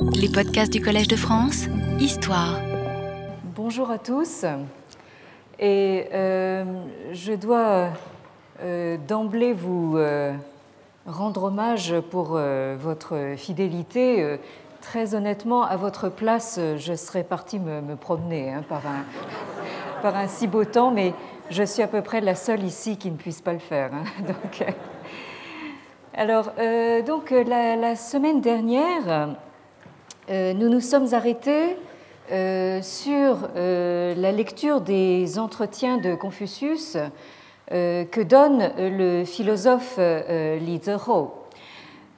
Les podcasts du Collège de France, Histoire. Bonjour à tous. Et euh, je dois euh, d'emblée vous euh, rendre hommage pour votre fidélité. Très honnêtement, à votre place, je serais partie me, me promener hein, par, un, par un si beau temps, mais je suis à peu près la seule ici qui ne puisse pas le faire. hein. Alors, donc la, semaine dernière, nous nous sommes arrêtés euh, sur euh, la lecture des entretiens de Confucius euh, que donne euh, le philosophe euh, Li.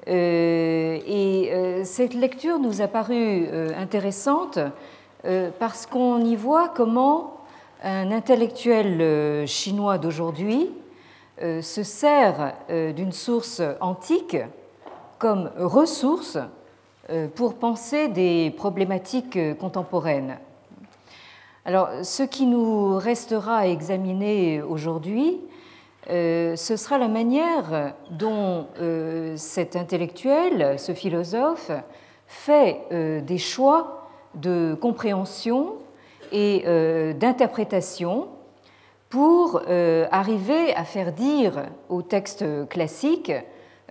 Euh, et euh, cette lecture nous a paru euh, intéressante euh, parce qu'on y voit comment un intellectuel euh, chinois d'aujourd'hui euh, se sert euh, d'une source antique comme ressource euh, pour penser des problématiques euh, contemporaines. Alors, ce qui nous restera à examiner aujourd'hui, euh, ce sera la manière dont euh, cet intellectuel, ce philosophe, fait euh, des choix de compréhension et euh, d'interprétation pour euh, arriver à faire dire au texte classique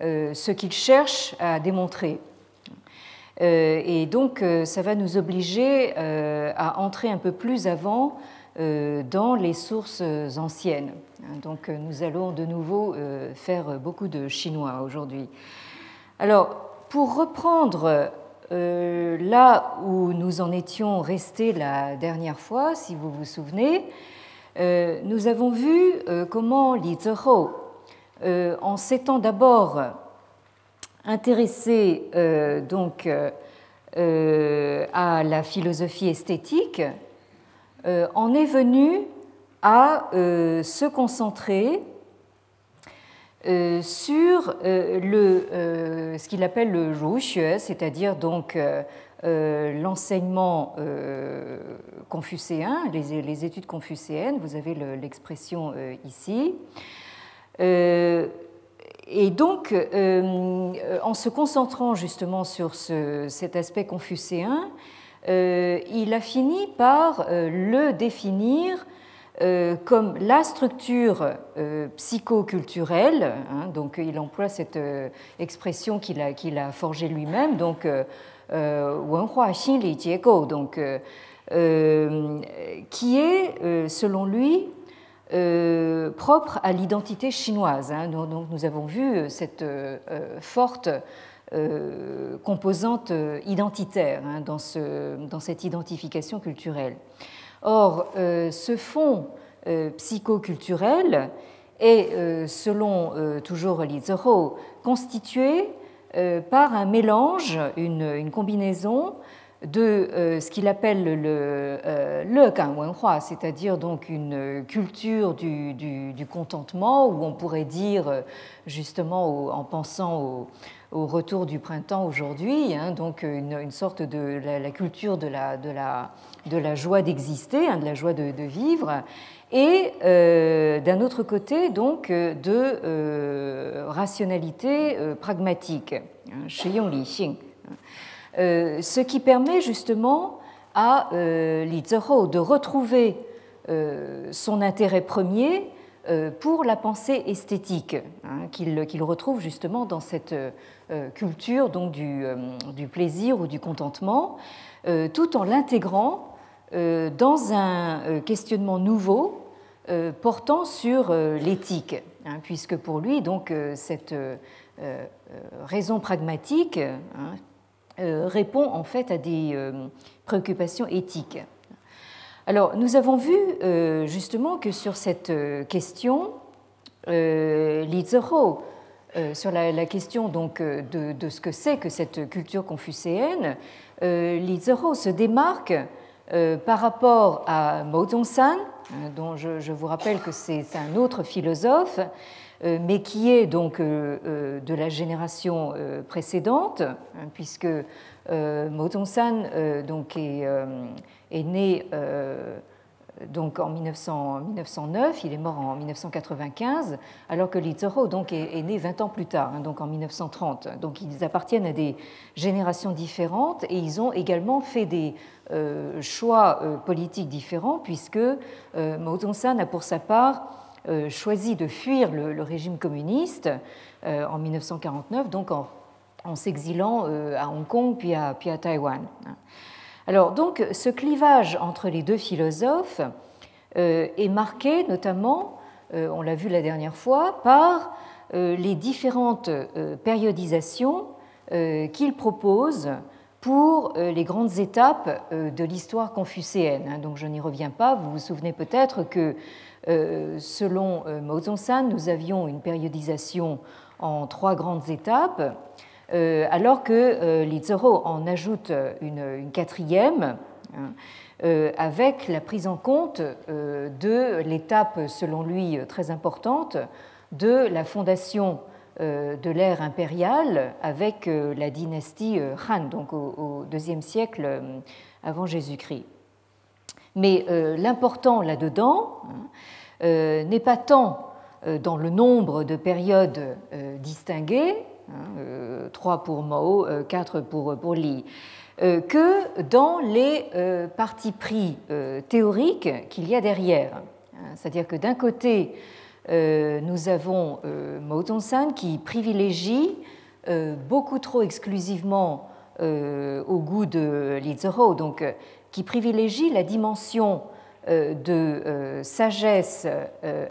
euh, ce qu'il cherche à démontrer. Euh, et donc, euh, ça va nous obliger euh, à entrer un peu plus avant dans les sources anciennes. Donc, euh, nous allons de nouveau faire beaucoup de chinois aujourd'hui. Alors, pour reprendre là où nous en étions restés la dernière fois, si vous vous souvenez, nous avons vu comment Li Zehou, euh, en s'étant d'abord intéressé euh, donc euh, euh, à la philosophie esthétique, euh, en est venu à se concentrer sur le, ce qu'il appelle le Ruxue, c'est-à-dire donc l'enseignement confucéen, les, les études confucéennes. Vous avez le- l'expression ici. Et donc, euh, euh, en se concentrant justement sur cet aspect confucéen, euh, il a fini par le définir comme la structure psychoculturelle. Hein, donc, il emploie cette expression qu'il a, forgée lui-même, donc donc qui est, selon lui, euh, propre à l'identité chinoise. hein. Nous avons vu euh, cette euh, forte composante identitaire hein, dans, ce- dans cette identification culturelle. Or, ce fond psychoculturel est, selon toujours Li constitué par un mélange, une combinaison de euh, ce qu'il appelle le le euh, Wenhua, c'est-à-dire donc une culture du, du, contentement, où on pourrait dire euh, justement en pensant au, retour du printemps aujourd'hui, hein, donc une, une, sorte de la, culture de la, de la, de la joie d'exister, hein, de la joie de, vivre, et d'un autre côté donc de rationalité pragmatique, hein, Li Xing ce qui permet justement à euh, Li de retrouver euh, son intérêt premier euh, pour la pensée esthétique, hein, qu'il retrouve justement dans cette euh, culture donc du, euh, plaisir ou du contentement, euh, tout en l'intégrant euh, dans un euh, questionnement nouveau euh, portant sur euh, l'éthique, hein, puisque pour lui, donc, euh, cette euh, euh, raison pragmatique hein, euh, répond en fait à des euh, préoccupations éthiques. Alors, nous avons vu euh, justement que sur cette euh, question, euh, Li Zehou, euh, sur la, question donc euh, de, ce que c'est que cette culture confucéenne, euh, Li Zehou se démarque euh, par rapport à Mao Zedong-san, euh, dont je, vous rappelle que c'est un autre philosophe, euh, mais qui est donc euh, euh, de la génération euh, précédente, hein, puisque euh, euh, donc est, euh, est né euh, donc en 1909, il est mort en 1995, alors que Li Zhou donc est, né 20 ans plus tard, hein, donc en 1930. Donc ils appartiennent à des générations différentes et ils ont également fait des euh, choix euh, politiques différents, puisque euh, Mao a pour sa part choisi de fuir le, régime communiste en 1949, donc en, s'exilant à Hong Kong puis à, puis à Taïwan. Alors donc ce clivage entre les deux philosophes euh, est marqué notamment, euh, on l'a vu la dernière fois, par euh, les différentes périodisations qu'il propose pour les grandes étapes de l'histoire confucéenne. Hein. Donc je n'y reviens pas, vous vous souvenez peut-être que selon Mao Zedong, nous avions une périodisation en trois grandes étapes euh, alors que euh, Li en ajoute une, quatrième. Hein, euh, avec la prise en compte de l'étape, selon lui, très importante de la fondation de l'ère impériale avec la dynastie Han, donc au IIe siècle avant Jésus-Christ. Mais l'important là-dedans hein, n'est pas tant dans le nombre de périodes distinguées, Hein, euh, trois pour Mao, euh, quatre pour, pour Li, euh, que dans les partis pris théoriques qu'il y a derrière. Hein, c'est-à-dire que d'un côté, nous avons Mao Zedong qui privilégie beaucoup trop exclusivement au goût de Li Zhou, donc qui privilégie la dimension de sagesse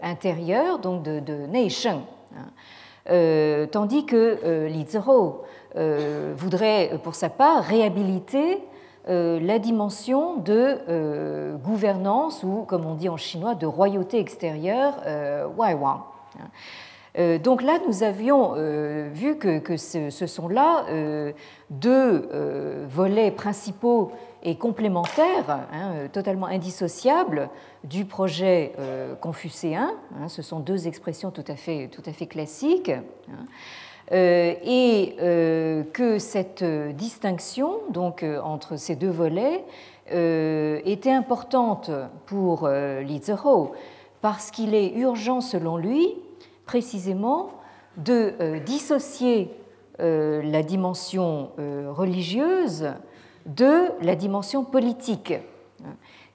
intérieure, donc de, Neisheng. Hein, euh, tandis que euh, Li euh, voudrait pour sa part réhabiliter la dimension de gouvernance ou, comme on dit en chinois, de royauté extérieure, Wai Wang. Donc là, nous avions vu que, ce, sont là deux volets principaux et complémentaires, hein, totalement indissociables du projet euh, confucéen. Hein, ce sont deux expressions tout à fait, tout classiques. Hein, euh, et euh, que cette distinction donc, entre ces deux volets était importante pour Li Zhou parce qu'il est urgent, selon lui, précisément, de dissocier la dimension religieuse de la dimension politique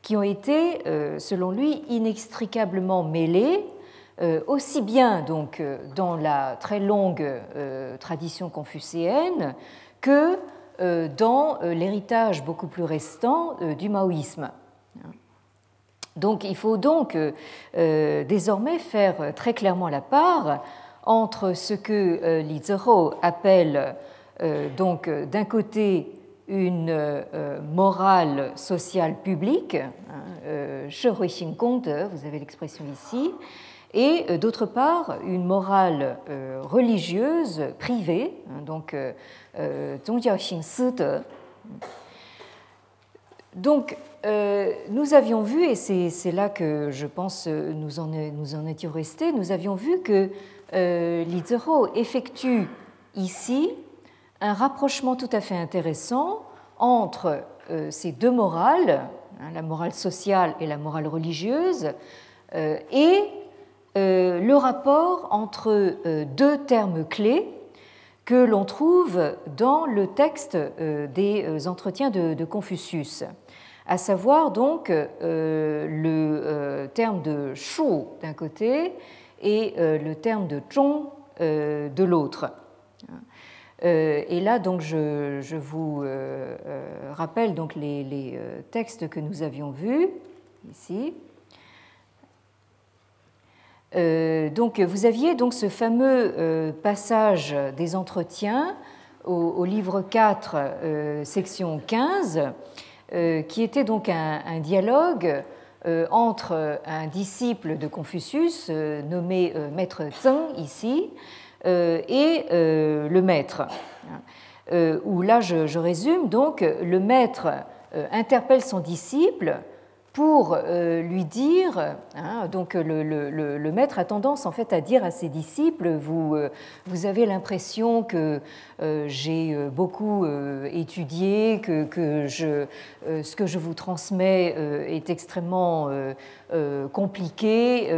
qui ont été, euh, selon lui, inextricablement mêlés, euh, aussi bien euh, dans la très longue tradition confucéenne que dans l'héritage beaucoup plus restant du maoïsme. Donc il faut donc désormais faire très clairement la part entre ce que Li Zhou appelle donc d'un côté une euh, morale sociale publique, hein, euh, vous avez l'expression ici, et euh, d'autre part une morale religieuse privée, hein, donc donc, nous avions vu, et c'est là que je pense nous en, nous en étions restés, nous avions vu que Li effectue ici un rapprochement tout à fait intéressant entre euh, ces deux morales, hein, la morale sociale et la morale religieuse, euh, et euh, le rapport entre deux termes clés que l'on trouve dans le texte des entretiens de, Confucius, à savoir donc le terme de shu d'un côté et le terme de zhong de l'autre. Euh, et là, donc, je, vous euh, euh, rappelle donc les, textes que nous avions vus ici. donc, vous aviez donc ce fameux passage des entretiens au, livre 4, section 15, qui était donc un, dialogue entre un disciple de Confucius nommé Maître Zheng ici euh, et euh, le maître. Euh, où là, je, résume, donc, le maître interpelle son disciple pour lui dire, hein, donc le, maître a tendance en fait à dire à ses disciples, vous, vous avez l'impression que j'ai beaucoup étudié, que, que je, ce que je vous transmets est extrêmement compliqué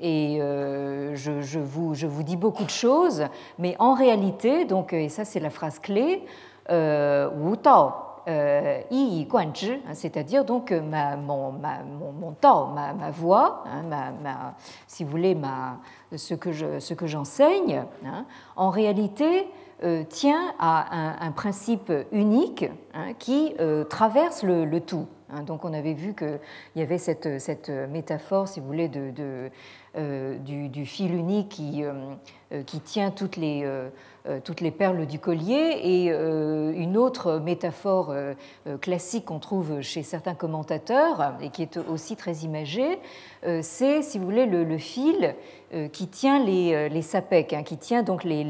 et je, je, vous, je vous dis beaucoup de choses, mais en réalité, donc, et ça c'est la phrase clé, Wu Tao, euh, hein, c'est-à-dire donc euh, mon, mon, ma, voix, hein, si vous voulez, ce que, j'enseigne, hein, en réalité euh, tient à un, principe unique qui traverse le, tout. donc on avait vu qu'il y avait cette, métaphore, si vous voulez, du, fil unique qui, tient toutes les toutes les perles du collier. Et euh, une autre métaphore euh, classique qu'on trouve chez certains commentateurs et qui est aussi très imagée, c'est, si vous voulez, le, fil qui tient les, les sapèques, hein, qui tient donc les,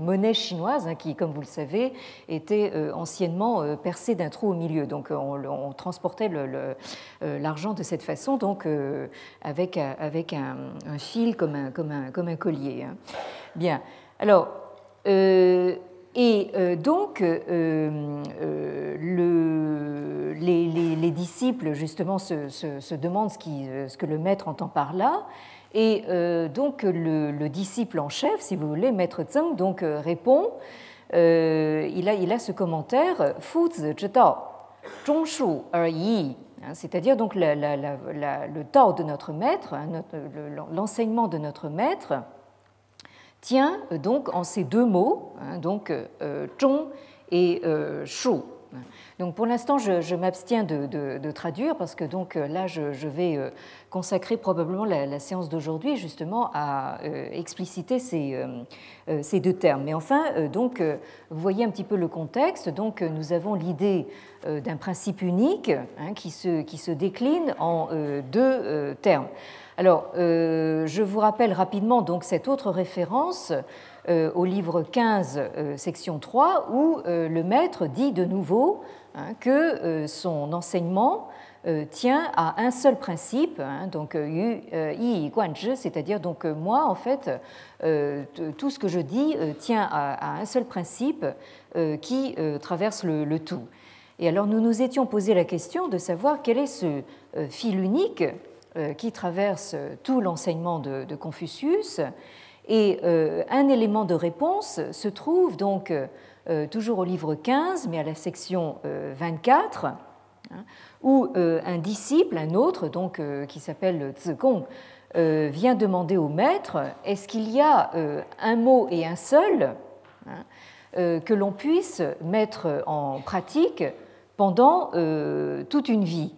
monnaies chinoises, hein, qui, comme vous le savez, étaient anciennement percées d'un trou au milieu. Donc on, transportait l'argent de cette façon, donc avec, un, fil comme un collier. Hein. Bien. Alors, euh, et euh, donc, euh, le, les, disciples, justement, se, demandent ce, qui, ce, que le maître entend par là. Et donc, le, disciple en chef, si vous voulez, maître Zheng, donc, répond il, a, il a ce commentaire Fu zi er yi. Hein, c'est-à-dire donc le Tao de notre maître, hein, l'enseignement de notre maître, tient euh, donc en ces deux mots, hein, donc euh, zhong et euh, shu. Donc pour l'instant, je, m'abstiens de, traduire parce que donc là, je, vais consacrer probablement la, séance d'aujourd'hui justement à expliciter ces, ces, deux termes. Mais enfin, donc vous voyez un petit peu le contexte. Donc nous avons l'idée d'un principe unique hein, qui, se, qui se décline en deux termes. Alors, euh, je vous rappelle rapidement donc cette autre référence euh, au livre 15, euh, section 3, où le maître dit de nouveau hein, que son enseignement tient à un seul principe, hein, donc yi guanzhi, c'est-à-dire donc moi en fait tout ce que je dis tient à, un seul principe qui traverse le, tout. Et alors nous nous étions posé la question de savoir quel est ce fil unique qui traverse tout l'enseignement de, Confucius. Et euh, un élément de réponse se trouve donc euh, toujours au livre 15, mais à la section 24, hein, où un disciple, un autre, donc, qui s'appelle Zigong, vient demander au maître est-ce qu'il y a un mot et un seul hein, que l'on puisse mettre en pratique pendant toute une vie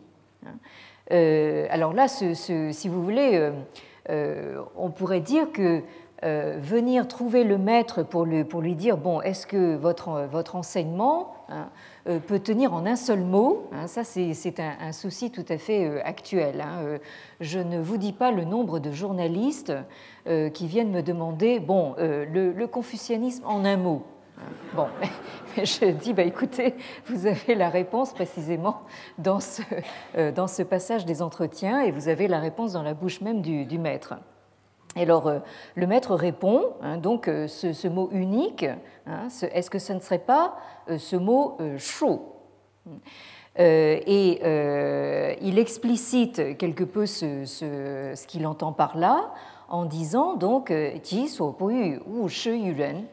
Euh, alors là, si vous voulez, euh, euh, on pourrait dire que venir trouver le maître pour, lui dire bon, est-ce que votre, votre enseignement hein, peut tenir en un seul mot hein, Ça, c'est un, souci tout à fait actuel. Hein, je ne vous dis pas le nombre de journalistes qui viennent me demander bon, le confucianisme en un mot. Bon, je dis, bah, écoutez, vous avez la réponse précisément dans ce, euh, dans ce passage des entretiens et vous avez la réponse dans la bouche même du, maître. Et alors, euh, le maître répond, hein, donc euh, ce, mot unique, hein, est-ce que ce ne serait pas ce mot chaud? Et il explicite quelque peu ce, ce, ce qu'il entend par là en disant donc Ji ou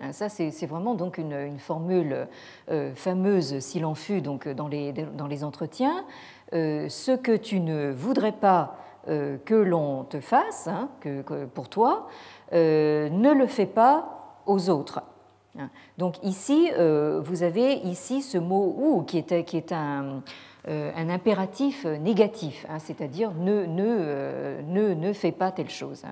hein, Ça, c'est vraiment une, formule euh, fameuse, s'il en fut, donc, dans, les, dans les entretiens. Euh, ce que tu ne voudrais pas euh, que l'on te fasse, hein, que, pour toi, ne le fais pas aux autres. Hein. Donc ici, vous avez ici ce mot ou qui est, un, un impératif négatif, c'est-à-dire ne, ne, ne, fais pas telle chose.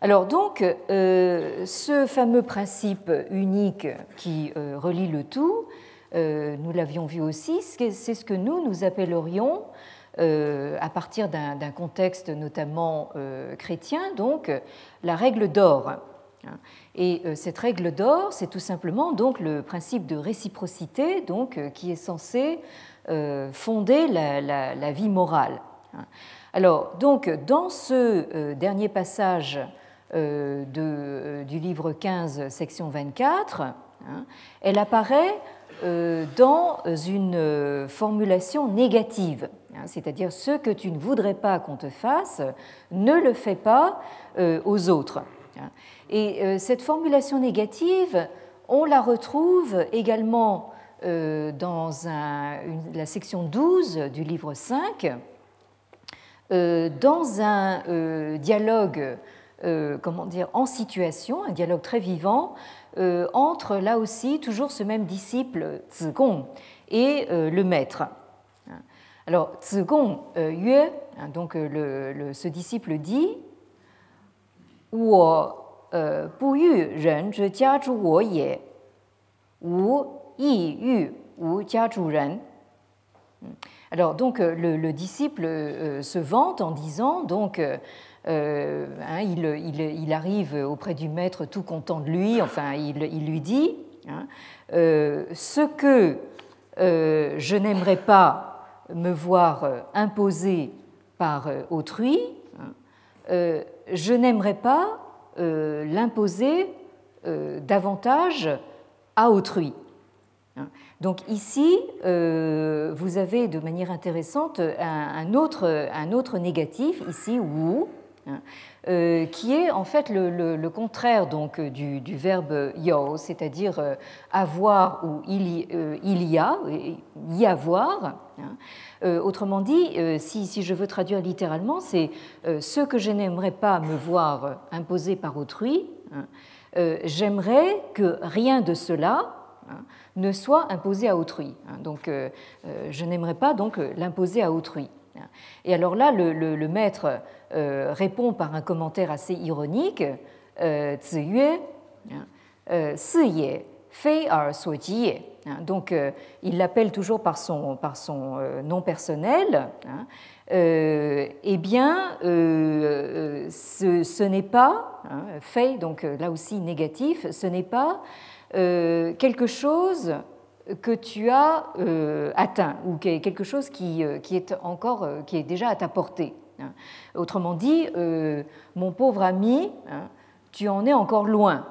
Alors donc, euh, ce fameux principe unique qui euh, relie le tout, euh, nous l'avions vu aussi, c'est ce que nous, nous appellerions, à partir d'un contexte notamment chrétien, donc la règle d'or. Et cette règle d'or, c'est tout simplement donc le principe de réciprocité, donc qui est censé fonder la, vie morale. Alors, donc, dans ce dernier passage de, du livre 15, section 24, elle apparaît dans une formulation négative. Hein, c'est-à-dire ce que tu ne voudrais pas qu'on te fasse, ne le fais pas euh, aux autres. Et euh, cette formulation négative, on la retrouve également euh, dans la section 12 du livre 5, dans un dialogue comment dire, en situation, un dialogue très vivant, entre là aussi toujours ce même disciple Zigong et le maître. Alors, Zigong euh, Yue, hein, donc euh, ce disciple dit ren. Alors, donc, euh, le, disciple se vante en disant donc, euh, hein, il, arrive auprès du maître tout content de lui, enfin, il, lui dit hein, Ce que je n'aimerais pas me voir euh, imposer par euh, autrui, hein, euh, je n'aimerais pas l'imposer davantage à autrui. Hein. Donc ici, vous avez de manière intéressante un, autre, négatif, ici, ou, qui est en fait le, contraire donc, du, verbe yo, c'est-à-dire avoir ou il, y a, y avoir. Euh, autrement dit, euh, si, je veux traduire littéralement, c'est euh, ce que je n'aimerais pas me voir imposer par autrui, hein, j'aimerais que rien de cela hein, ne soit imposé à autrui. Hein. donc, je n'aimerais pas donc l'imposer à autrui. Et alors là, le, maître répond par un commentaire assez ironique Ziyue, Si fei donc, euh, il l'appelle toujours par son, euh, nom personnel. Hein. Euh, eh bien, ce, n'est pas, hein, donc là aussi négatif, ce n'est pas quelque chose que tu as atteint ou quelque chose qui, qui, est encore, qui est déjà à ta portée. Autrement dit, mon pauvre ami, tu en es encore loin.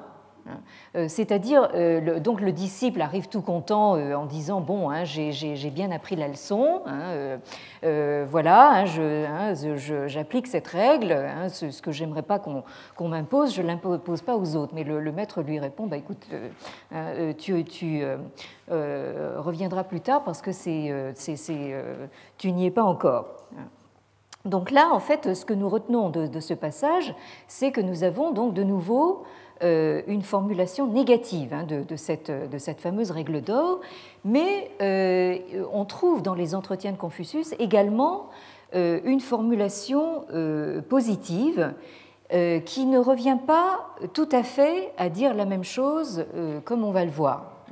Euh, c'est-à-dire, euh, donc le disciple arrive tout content euh, en disant bon, hein, j'ai bien appris la leçon, hein, voilà, hein, j'applique cette règle, ce, que j'aimerais pas qu'on m'impose, je l'impose pas aux autres. Mais le, maître lui répond bah écoute, tu, reviendras plus tard parce que tu n'y es pas encore. Donc là, en fait, ce que nous retenons de, ce passage, c'est que nous avons donc de nouveau euh, une formulation négative hein, de, cette, de, cette, fameuse règle d'or, mais euh, on trouve dans les entretiens de Confucius également euh, une formulation positive qui ne revient pas tout à fait à dire la même chose comme on va le voir.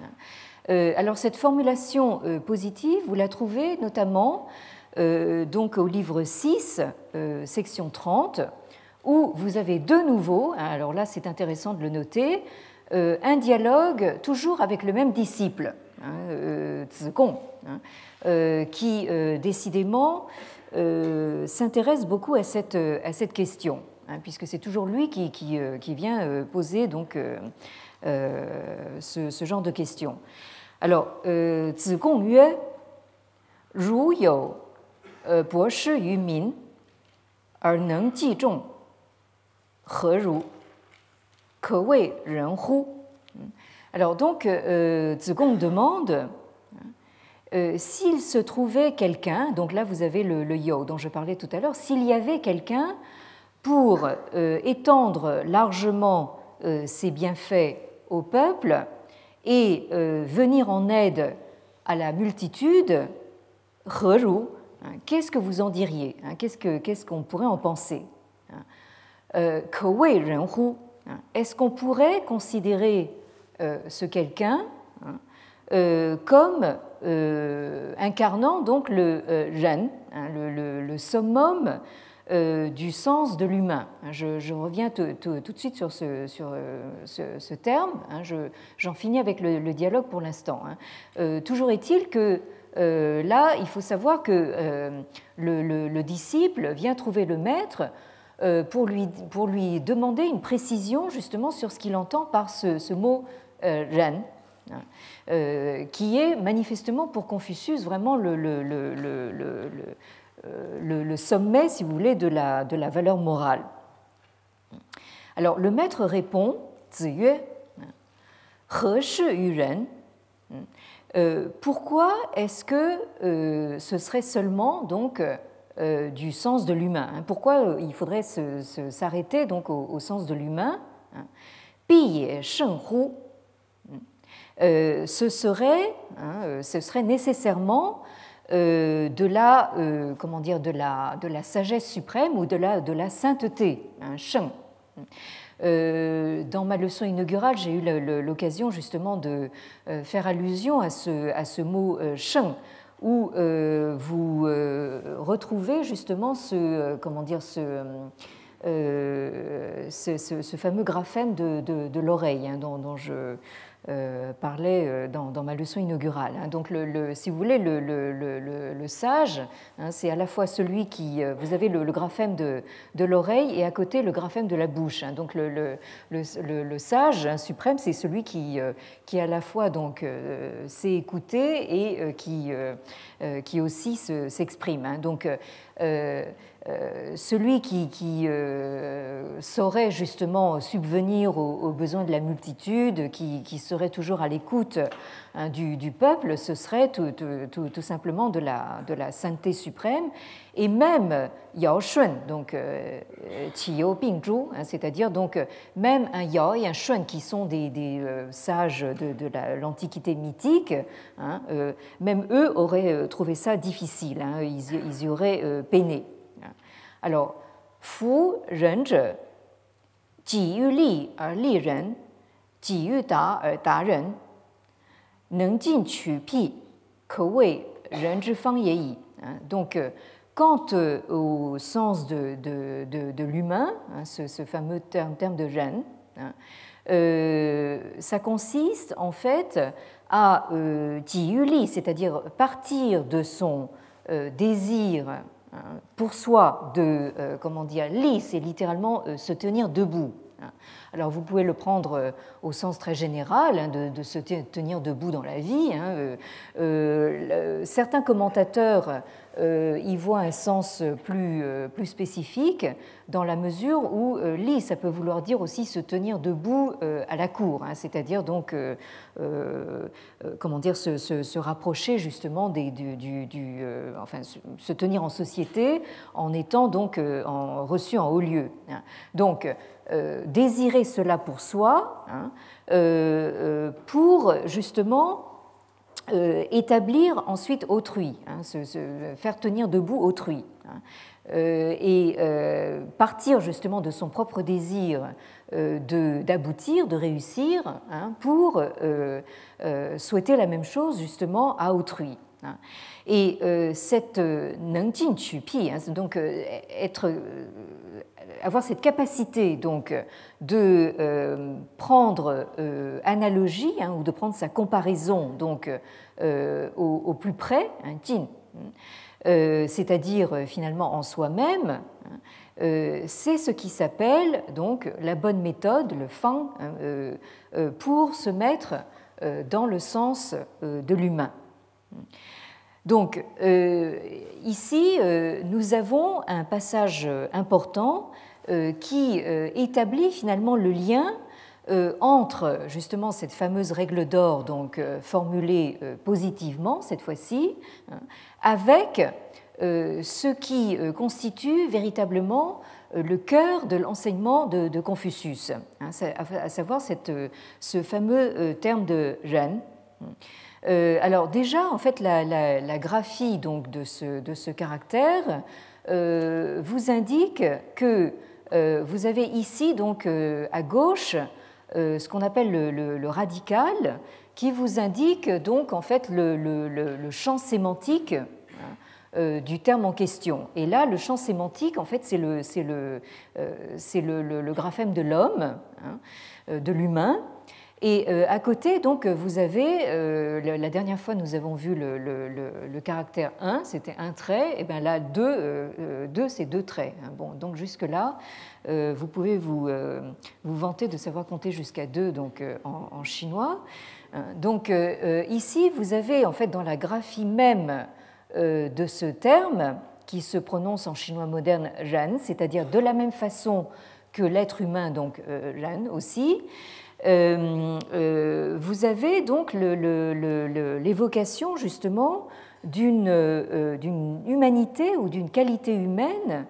alors cette formulation positive, vous la trouvez notamment donc au livre 6, section 30, où vous avez de nouveau, hein, alors là c'est intéressant de le noter, euh, un dialogue toujours avec le même disciple, hein, euh, hein euh, qui décidément s'intéresse beaucoup à cette, à cette question, hein, puisque c'est toujours lui qui, qui, vient poser donc, ce, ce, genre de questions. Alors, Zigong Yue, Ru you 博士于民而能记重何如可谓人乎 Alors donc, euh, Zigong demande euh, s'il se trouvait quelqu'un, donc là vous avez le, yo dont je parlais tout à l'heure, s'il y avait quelqu'un pour euh, étendre largement euh, ses bienfaits au peuple et venir en aide à la multitude, Heru, hein, qu'est-ce que vous en diriez hein, Qu'est-ce qu'on pourrait en penser hein euh, hein. Est-ce qu'on pourrait considérer euh, ce quelqu'un hein, euh, comme incarnant donc le ren, hein, le, summum du sens de l'humain. Je, reviens tout, de suite sur ce, terme. Hein. J'en finis avec le, dialogue pour l'instant. Hein. toujours est-il que là, il faut savoir que le, disciple vient trouver le maître pour lui, pour lui demander une précision justement sur ce qu'il entend par ce, mot ren, Hein, euh, qui est manifestement pour Confucius vraiment le, sommet, si vous voulez, de la, valeur morale. Alors le maître répond, Ziyue, He yu ren, euh, pourquoi est-ce que euh, ce serait seulement donc du sens de l'humain hein? Pourquoi il faudrait s'arrêter donc au, sens de l'humain hein? sheng hu euh, ce, serait, hein, euh, ce serait nécessairement euh, de la, comment dire, de la, de la sagesse suprême ou de la, de la sainteté, sheng. Dans ma leçon inaugurale, j'ai eu l'occasion justement de faire allusion à ce, mot sheng, où vous retrouvez justement ce, comment dire, ce, fameux graphème de, l'oreille hein, dont, je, euh, parlait euh, dans, ma leçon inaugurale. Hein. Donc, le, si vous voulez, le, sage, hein, c'est à la fois celui qui. Euh, vous avez le, graphème de, de l'oreille et à côté le graphème de la bouche. Hein. Donc, le, sage suprême, c'est celui qui, qui à la fois donc sait écouter et qui, qui aussi s'exprime. Donc, euh, celui qui, euh, saurait justement subvenir aux, besoins de la multitude, qui, serait toujours à l'écoute hein, du, peuple, ce serait tout, simplement de la, de la, sainteté suprême. Et même Yao Shun, donc euh, Qiyou Bingzhu, hein, c'est-à-dire donc même un Yao et un Shun qui sont des, sages de, l'Antiquité mythique, hein, même eux auraient trouvé ça difficile, ils, ils y auraient peiné. Alors, fu ren zhe, ji yu li er li ren, ji yu da er da ren, neng jin qu pi, ke wei ren zhi fang ye yi. Donc, quant au sens de, de, de, l'humain, hein, ce, fameux terme, de ren, hein, euh, ça consiste en fait à euh, c'est-à-dire partir de son euh, désir pour soi de, euh, comment dire, li, c'est littéralement euh, se tenir debout. Alors vous pouvez le prendre euh, au sens très général, hein, de, se tenir debout dans la vie. Hein, certains commentateurs euh, y voit un sens plus, euh, plus spécifique dans la mesure où euh, lit, ça peut vouloir dire aussi se tenir debout à la cour, hein, c'est-à-dire donc, comment dire, se, se, rapprocher justement des, du, du, enfin, se tenir en société en étant donc en, reçu en haut lieu. Hein. Donc, désirer cela pour soi, hein, pour justement euh, établir ensuite autrui, hein, se, faire tenir debout autrui. Hein. Euh, et euh, partir justement de son propre désir d'aboutir, de, réussir, hein, pour souhaiter la même chose justement à autrui. Et cette nangjin chupi, donc être avoir cette capacité donc de euh, prendre euh, analogie hein, ou de prendre sa comparaison donc euh, au, plus près, hein, c'est-à-dire finalement en soi-même, hein, c'est ce qui s'appelle donc la bonne méthode, le fang, pour se mettre dans le sens de l'humain. Donc ici, nous avons un passage important euh, qui euh, établit finalement le lien euh, entre justement cette fameuse règle d'or, donc formulée positivement cette fois-ci, hein, avec ce qui constitue véritablement le cœur de l'enseignement de, Confucius, hein, à savoir cette, ce fameux terme de Ren. Alors déjà, en fait, la, graphie donc, de, ce, caractère vous indique que euh, vous avez ici donc euh, à gauche euh, ce qu'on appelle le, radical, qui vous indique donc en fait le, champ sémantique du terme en question. Et là, le champ sémantique, en fait, c'est le, graphème de l'homme, hein, de l'humain, et euh, à côté, donc, vous avez, euh, la dernière fois, nous avons vu le, caractère 1, c'était un trait, et bien là, 2, euh, c'est deux traits. Hein. Bon, donc jusque-là, vous pouvez vous, vous vanter de savoir compter jusqu'à 2 donc, en, chinois. Hein. Donc ici, vous avez, en fait, dans la graphie même de ce terme, qui se prononce en chinois moderne Zhan, c'est-à-dire de la même façon que l'être humain, donc Zhan aussi, euh, euh, vous avez donc l'évocation justement euh, d'une humanité ou d'une qualité humaine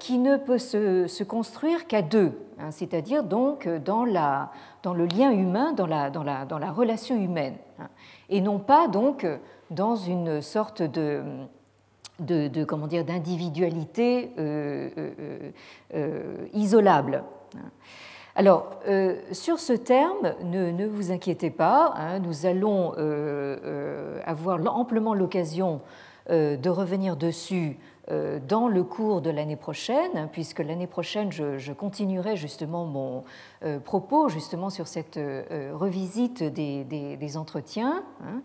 qui ne peut se, construire qu'à deux, hein, c'est-à-dire donc dans, la, dans, le lien humain, dans la, dans la, dans la relation humaine, hein, et non pas donc dans une sorte de, de, comment dire d'individualité isolable. Alors, euh, sur ce terme, ne, vous inquiétez pas, hein, nous allons euh, euh, avoir amplement l'occasion de revenir dessus dans le cours de l'année prochaine, hein, puisque l'année prochaine, je, continuerai justement mon propos justement sur cette revisite des, entretiens. Hein.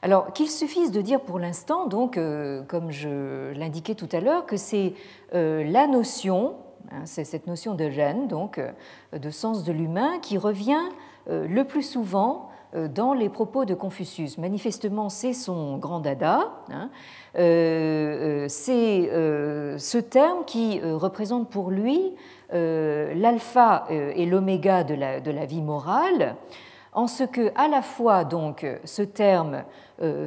Alors, qu'il suffise de dire pour l'instant, donc, comme je l'indiquais tout à l'heure, que c'est la notion c'est cette notion de gène, donc euh, de sens de l'humain, qui revient euh, le plus souvent euh, dans les propos de Confucius. Manifestement, c'est son grand dada. Hein. c'est ce terme qui représente pour lui l'alpha et l'oméga de la, vie morale, en ce que, à la fois, donc, ce terme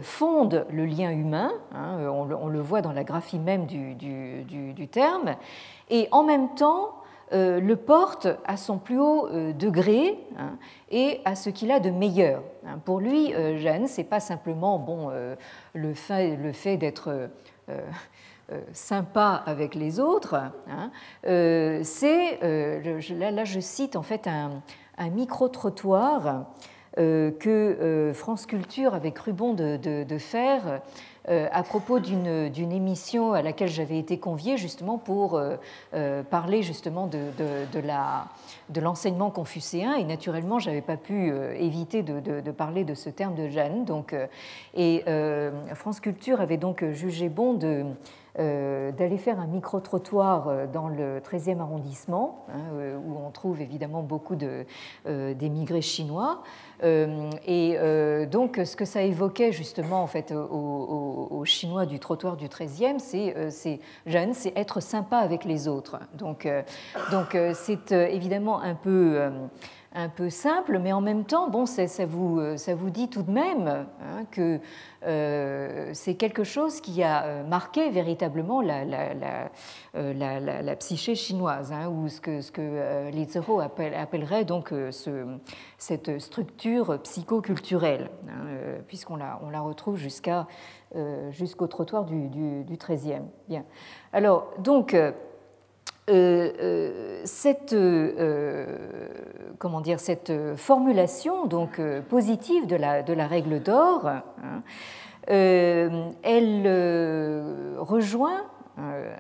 fonde le lien humain, hein, on, le, voit dans la graphie même du, terme, et en même temps euh, le porte à son plus haut euh, degré hein, et à ce qu'il a de meilleur. Hein. Pour lui, euh, Jeanne, c'est pas simplement bon, le fait, d'être sympa avec les autres, c'est, là, je cite en fait un, micro-trottoir que France Culture avait cru bon de faire euh, à propos d'une émission à laquelle j'avais été conviée justement pour euh, euh, parler justement de, de, l'enseignement confucéen. Et naturellement j'avais pas pu éviter de, parler de ce terme de Jeanne. Donc et France Culture avait donc jugé bon de d'aller faire un micro-trottoir dans le 13e arrondissement, hein, où on trouve évidemment beaucoup d'émigrés chinois. Euh, et euh, donc, ce que ça évoquait justement en fait aux, Chinois du trottoir du 13e, euh, c'est c'est être sympa avec les autres. Donc, donc c'est évidemment un peu un peu simple, mais en même temps, bon, ça, vous, ça vous dit tout de même hein, que euh, c'est quelque chose qui a euh, marqué véritablement la, la, euh, psyché chinoise, hein, ou ce que, ce que appellerait donc ce, cette structure psychoculturelle, hein, puisqu'on la, on la retrouve jusqu'à, jusqu'au trottoir du, du, du 13e. Bien. Alors, donc, euh, euh, cette, euh, comment dire, cette formulation donc, positive de la, règle d'or, hein, elle rejoint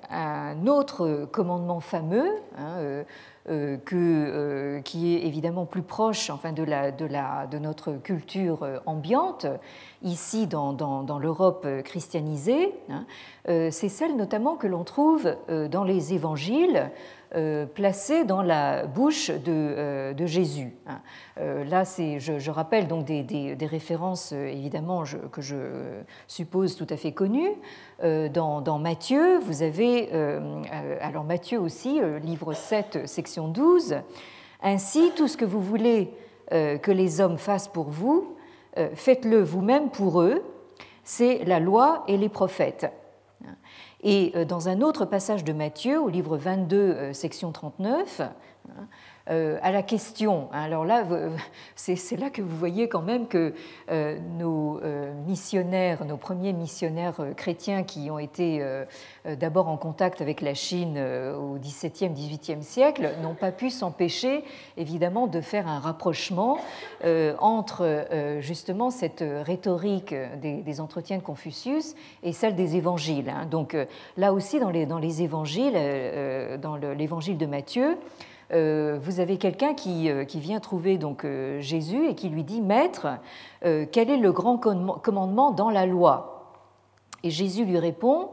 un autre commandement fameux hein, que, qui est évidemment plus proche enfin, de, la, de, la, de notre culture ambiante, ici dans, dans, l'Europe christianisée, hein, euh, c'est celle notamment que l'on trouve euh, dans les évangiles euh, placés dans la bouche de, de Jésus. Hein. Là, je, je, rappelle donc des, références évidemment que je suppose tout à fait connues. Dans, dans Matthieu, vous avez, alors Matthieu aussi, livre 7, section 12, Ainsi, tout ce que vous voulez que les hommes fassent pour vous, euh, faites-le vous-même pour eux, c'est la loi et les prophètes. Et euh, dans un autre passage de Matthieu, au livre 22, euh, section 39, Euh, à la question. Hein. Alors là, c'est là que vous voyez quand même que euh, nos euh, missionnaires, nos premiers missionnaires chrétiens qui ont été d'abord en contact avec la Chine au XVIIe, XVIIIe siècle n'ont pas pu s'empêcher, évidemment, de faire un rapprochement entre justement cette rhétorique des, entretiens de Confucius et celle des évangiles. Hein. Donc là aussi, dans les, évangiles, dans l'évangile de Matthieu, euh, vous avez quelqu'un qui, euh, vient trouver donc euh, Jésus et qui lui dit Maître, quel est le grand commandement dans la loi? Et Jésus lui répond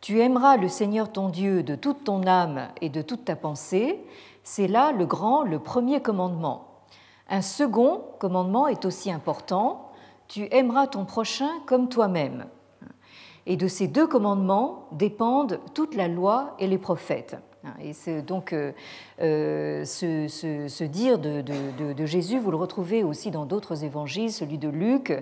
Tu aimeras le Seigneur ton Dieu de toute ton âme et de toute ta pensée. C'est là le grand, le premier commandement. Un second commandement est aussi important Tu aimeras ton prochain comme toi-même. Et de ces deux commandements dépendent toute la loi et les prophètes. Et c'est donc euh, euh, ce, dire de, Jésus, vous le retrouvez aussi dans d'autres évangiles, celui de Luc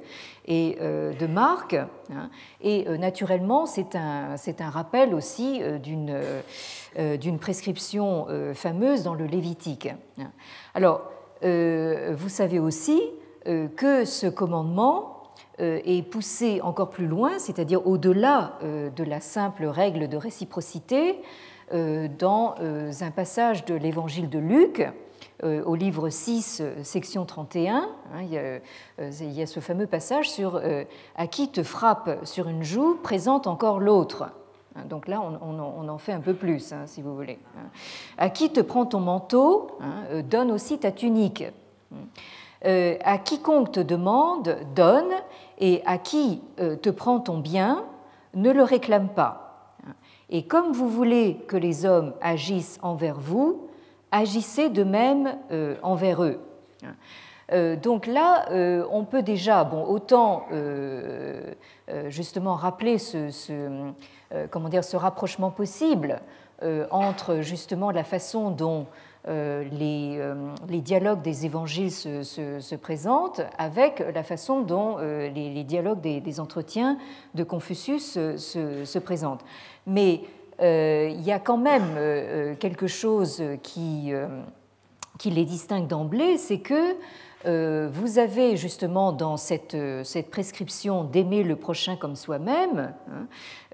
et euh, de Marc. Hein. et naturellement, c'est un, rappel aussi d'une prescription fameuse dans le Lévitique. Hein. Alors, vous savez aussi que ce commandement est poussé encore plus loin, c'est-à-dire au-delà de la simple règle de réciprocité, dans euh, un passage de l'évangile de Luc, euh, au livre 6, section 31. Hein, il, y a, ce fameux passage sur À qui te frappe sur une joue, présente encore l'autre. Hein, donc là, on, en fait un peu plus, hein, si vous voulez. À qui te prend ton manteau, donne aussi ta tunique. À quiconque te demande, donne, et à qui te prend ton bien, ne le réclame pas. Et comme vous voulez que les hommes agissent envers vous, agissez de même euh, envers eux. Euh, donc là, euh, on peut déjà, bon, autant justement rappeler ce, comment dire, ce rapprochement possible entre justement la façon dont les, les, dialogues des évangiles se, se, présentent avec la façon dont les, dialogues des, entretiens de Confucius se, présentent. Mais euh, il y a quand même euh, quelque chose qui, euh, qui les distingue d'emblée, c'est que vous avez justement dans cette, cette prescription d'aimer le prochain comme soi-même, hein,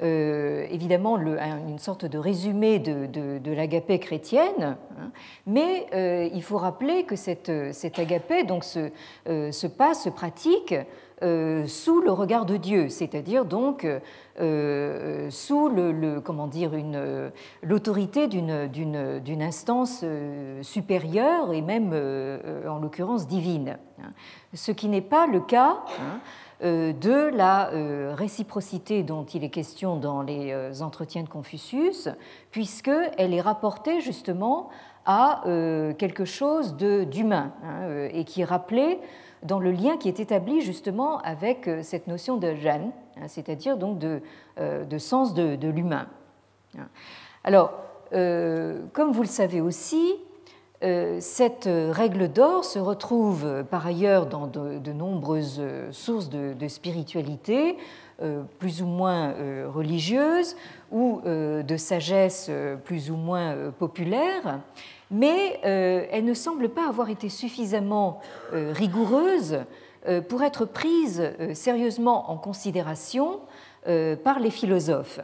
évidemment le, une sorte de résumé de, de, l'agapé chrétienne, hein, mais il faut rappeler que cette, cette agapé donc, se, se passe, se pratique sous le regard de Dieu, c'est-à-dire donc euh, sous le, comment dire l'autorité d'une, instance euh, supérieure et même euh, en l'occurrence divine. Hein. Ce qui n'est pas le cas hein, de la réciprocité dont il est question dans les entretiens de Confucius, puisqu'elle est rapportée justement à quelque chose d'humain hein, et qui est rappelé dans le lien qui est établi justement avec cette notion de gêne, Hein, c'est-à-dire donc de, euh, sens de, l'humain. Alors, euh, comme vous le savez aussi, euh, cette règle d'or se retrouve par ailleurs dans de, nombreuses sources de, spiritualité, plus ou moins religieuses, ou de sagesse plus ou moins populaire, mais elle ne semble pas avoir été suffisamment rigoureuse euh, pour être prise euh, sérieusement en considération euh, par les philosophes.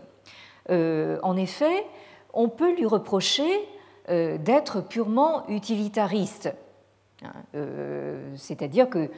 En effet, on peut lui reprocher d'être purement utilitariste. C'est-à-dire que,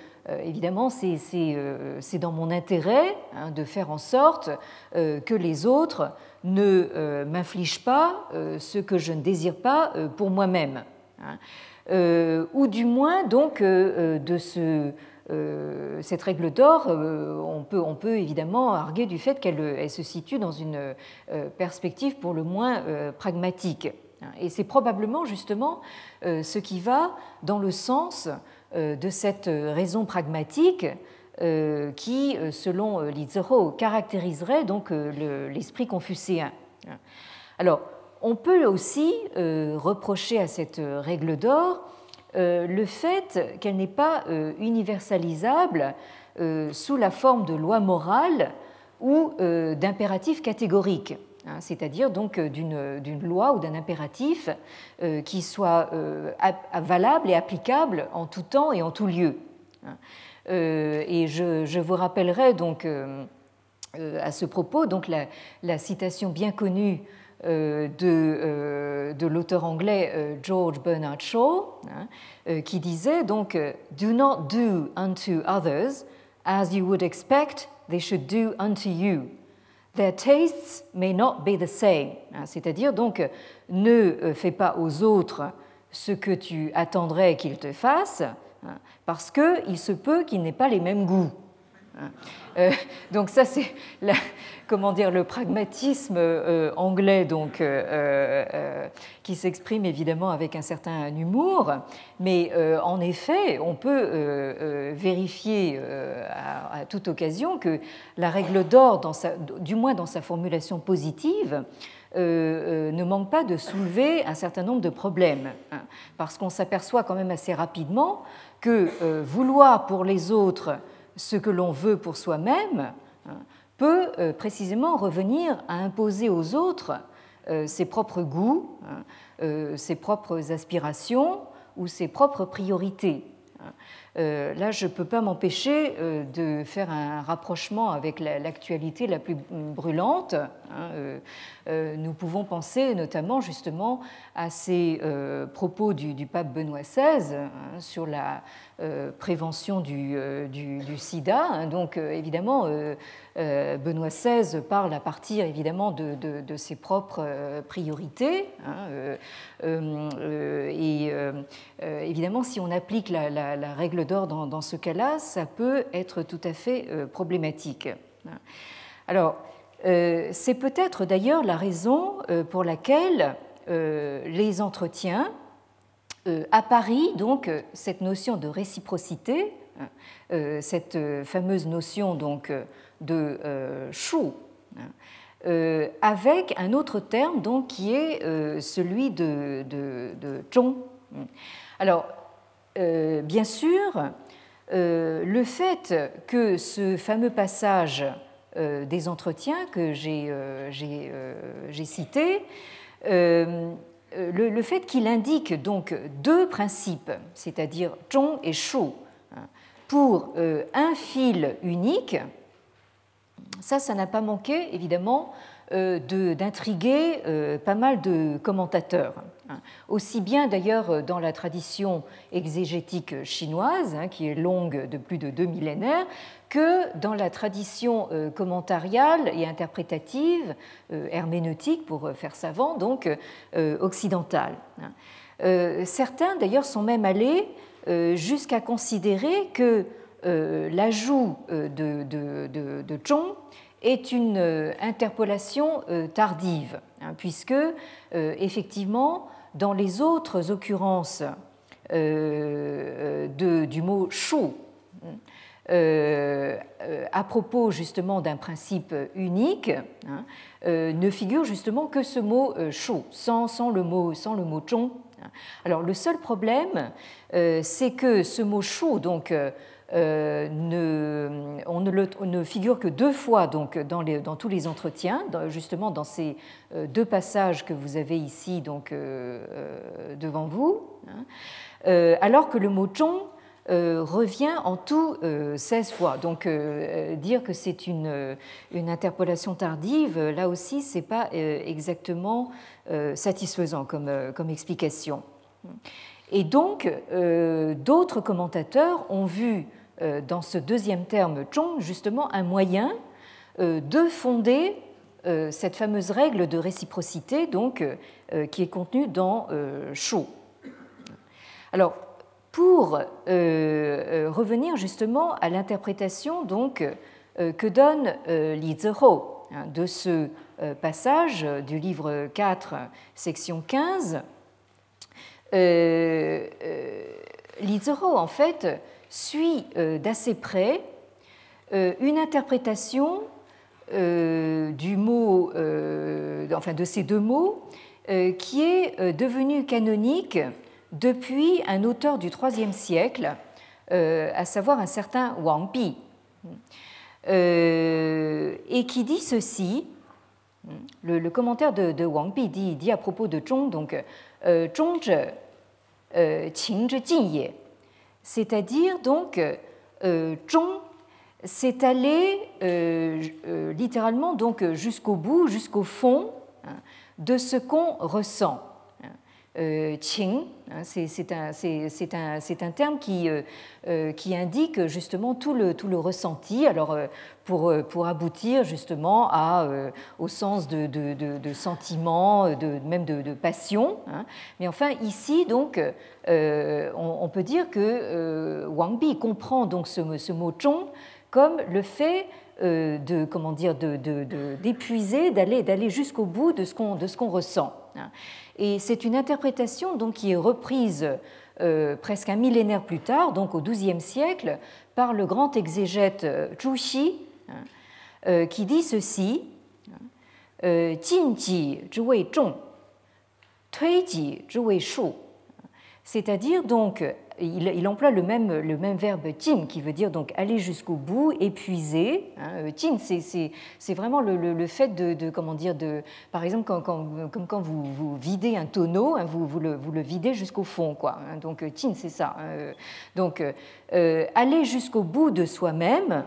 évidemment, c'est dans mon intérêt hein, de faire en sorte que les autres ne m'infligent pas ce que je ne désire pas pour moi-même. Hein. ou du moins, donc, de ce euh, cette règle d'or, euh, on, peut, on, peut, évidemment arguer du fait qu'elle se situe dans une euh, perspective pour le moins pragmatique. Et c'est probablement justement ce qui va dans le sens de cette raison pragmatique qui, selon Lizero, caractériserait donc l'esprit confucéen. Alors, on peut aussi reprocher à cette règle d'or euh, le fait qu'elle n'est pas euh, universalisable euh, sous la forme de loi morale ou d'impératif catégorique. hein, c'est-à-dire donc d'une loi ou d'un impératif qui soit valable et applicable en tout temps et en tout lieu. Hein. Et je, vous rappellerai donc à ce propos donc la, citation bien connue de, de l'auteur anglais George Bernard Shaw, hein, qui disait donc Do not do unto others as you would expect they should do unto you. Their tastes may not be the same. Hein, c'est-à-dire donc, ne euh, fais pas aux autres ce que tu attendrais qu'ils te fassent, hein, parce qu'il se peut qu'ils n'aient pas les mêmes goûts. Euh, donc ça, c'est comment dire le pragmatisme euh, anglais, donc euh, qui s'exprime évidemment avec un certain humour, mais en effet, on peut vérifier à, toute occasion que la règle d'or, du moins dans sa formulation positive, ne manque pas de soulever un certain nombre de problèmes, hein, parce qu'on s'aperçoit quand même assez rapidement que vouloir pour les autres ce que l'on veut pour soi-même hein, peut euh, précisément revenir à imposer aux autres euh, ses propres goûts, hein, euh, ses propres aspirations ou ses propres priorités. Euh, là, je ne peux pas m'empêcher euh, de faire un rapprochement avec l'actualité la, plus brûlante. Hein, euh, nous pouvons penser notamment justement à ces propos du, pape Benoît XVI hein, sur la prévention du, sida. Hein. Donc, évidemment, Benoît XVI parle à partir évidemment de, ses propres priorités. et évidemment, si on applique la, règle d'or dans, ce cas-là, ça peut être tout à fait euh, problématique. Alors, euh, c'est peut-être d'ailleurs la raison euh, pour laquelle les entretiens, à Paris, donc, cette notion de réciprocité, hein, cette fameuse notion donc, de chou, hein, avec un autre terme donc, qui est celui de, de, de zhong. Alors, euh, bien sûr, euh, le fait que ce fameux passage euh, des entretiens que j'ai cité, le, fait qu'il indique donc deux principes, c'est-à-dire zhong et shu, hein, pour un fil unique, ça, ça n'a pas manqué évidemment d'intriguer pas mal de commentateurs. Hein. Aussi bien d'ailleurs euh, dans la tradition exégétique chinoise, hein, qui est longue de plus de deux millénaires, que dans la tradition euh, commentariale et interprétative, euh, herméneutique pour faire savant, donc occidentale. Hein. Certains d'ailleurs sont même allés jusqu'à considérer que l'ajout de, de, de, Zhong est une interpolation tardive, puisque effectivement dans les autres occurrences euh, de, du mot chaud, euh, à propos justement d'un principe unique, hein, euh, ne figure justement que ce mot chaud, sans, sans, le mot sans le mot chong. Alors le seul problème, c'est que ce mot chaud, donc euh, on ne, figure que deux fois donc, dans, tous les entretiens, justement dans ces euh, deux passages que vous avez ici donc, euh, devant vous, hein. alors que le mot chong revient en tout 16 fois. Donc dire que c'est une, interpolation tardive, là aussi, ce n'est pas exactement satisfaisant comme, explication. Et donc, d'autres commentateurs ont vu dans ce deuxième terme chong justement un moyen euh, de fonder euh, cette fameuse règle de réciprocité donc, qui est contenue dans Shu. Alors, pour revenir justement à l'interprétation donc que donne Li Zihou hein, de ce passage du livre 4, section 15, Li Zihou en fait suit euh, d'assez près euh, une interprétation euh, du mot, enfin de ces deux mots, qui est devenue canonique depuis un auteur du IIIe siècle, à savoir un certain Wang Pi, et qui dit ceci le, commentaire de, Wang Bi dit, à propos de zhong, donc zhong qing zhe c'est-à-dire donc zhong c'est aller littéralement donc jusqu'au bout, jusqu'au fond hein, de ce qu'on ressent. Euh, qing, hein, c'est un, terme euh, euh, qui, indique justement tout le, tout le ressenti, alors pour, pour aboutir justement à, au sens de, de, sentiment, de, même de, passion. Hein. Mais enfin, ici, donc, on, peut dire que Wang Bi comprend donc ce, ce mot zhong comme le fait de comment dire d'épuiser, d'aller d'aller jusqu'au bout de ce qu'on ressent. Hein. Et c'est une interprétation donc, qui est reprise euh, presque un millénaire plus tard, donc au XIIe siècle, par le grand exégète euh, Zhu Xi, hein, euh, qui dit ceci Jinji zhi zhong, tuiji zhi shu. C'est-à-dire donc il, emploie le même, le même verbe jin, qui veut dire donc aller jusqu'au bout, épuiser. Hein. Euh, jin, c'est vraiment le, fait de, comment dire, de, par exemple, quand, comme quand vous, vous, videz un tonneau, hein, vous, vous, le, vous, le, videz jusqu'au fond. Quoi, hein. Donc, jin, c'est ça. Donc, euh, aller jusqu'au bout de soi-même,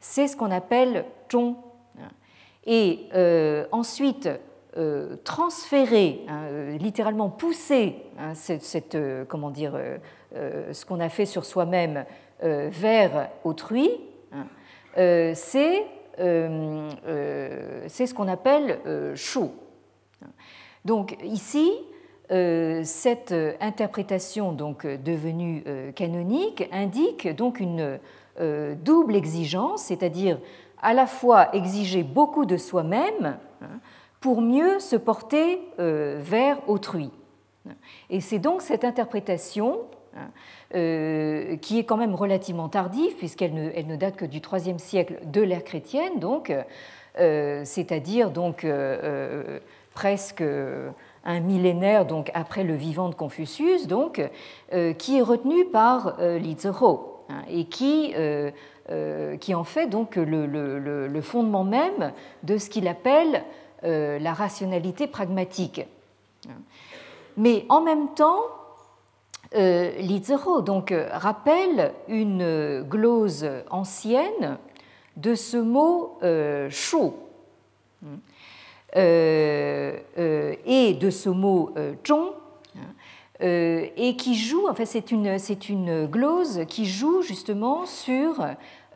c'est ce qu'on appelle zhong. Et euh, ensuite, euh, transférer, hein, euh, littéralement pousser hein, cette, euh, comment dire, ce qu'on a fait sur soi-même vers autrui, hein, c'est ce qu'on appelle chou. Donc ici, cette interprétation donc devenue canonique indique donc une double exigence, c'est-à-dire à la fois exiger beaucoup de soi-même, pour mieux se porter euh, vers autrui. Et c'est donc cette interprétation hein, euh, qui est quand même relativement tardive, puisqu'elle ne, elle ne date que du IIIe siècle de l'ère chrétienne, donc, euh, c'est-à-dire donc presque un millénaire donc après le vivant de Confucius, donc, qui est retenu par Li Zihou hein, et qui qui en fait donc le, fondement même de ce qu'il appelle la rationalité pragmatique. Mais en même temps, euh, Lizero donc, rappelle une glose ancienne de ce mot euh, chaud et de ce mot zhong et qui joue, enfin c'est une, c'est une glose qui joue justement sur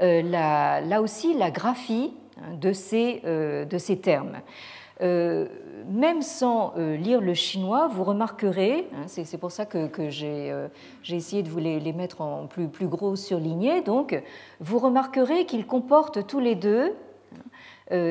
là aussi la graphie ces, de ces termes. Euh, même sans euh, lire le chinois, vous remarquerez, hein, c'est pour ça que, euh, j'ai essayé de vous les, mettre en plus, plus gros surlignés, donc vous remarquerez qu'ils comportent tous les deux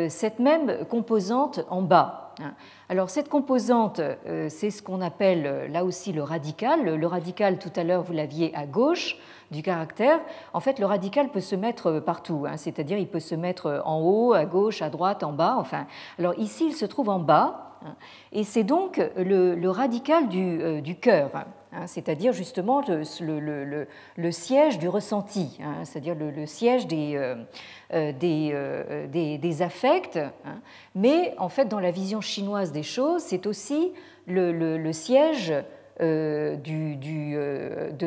cette même composante en bas. Hein. Alors cette composante, c'est ce qu'on appelle là aussi le radical. Le radical, tout à l'heure, vous l'aviez à gauche du caractère, en fait, le radical peut se mettre partout, hein, c'est-à-dire il peut se mettre en haut, à gauche, à droite, en bas. Enfin, alors ici, il se trouve en bas, hein, et c'est donc le, radical du, euh, cœur, hein, c'est-à-dire justement le, siège du ressenti, c'est-à-dire le, siège des, euh, euh, des, affects. mais en fait, dans la vision chinoise des choses, c'est aussi le, siège de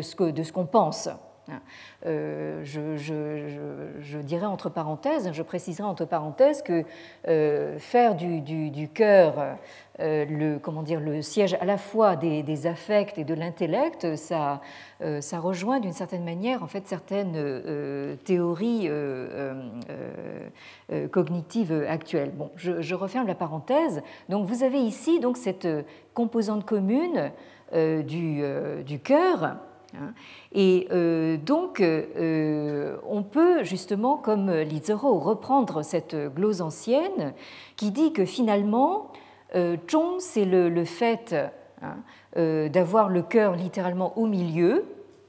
ce qu'on pense. Euh, je, dirais entre parenthèses, je préciserai entre parenthèses que euh, faire du, cœur euh, le, comment dire, le siège à la fois des, affects et de l'intellect, ça, ça rejoint d'une certaine manière en fait certaines théories cognitives actuelles. Bon, je, referme la parenthèse. Donc vous avez ici donc cette composante commune du, cœur Hein. Et euh, donc, euh, on peut justement, comme Lizero, reprendre cette glose ancienne qui dit que finalement, euh, Zhong, c'est le, fait hein, d'avoir le cœur littéralement au milieu.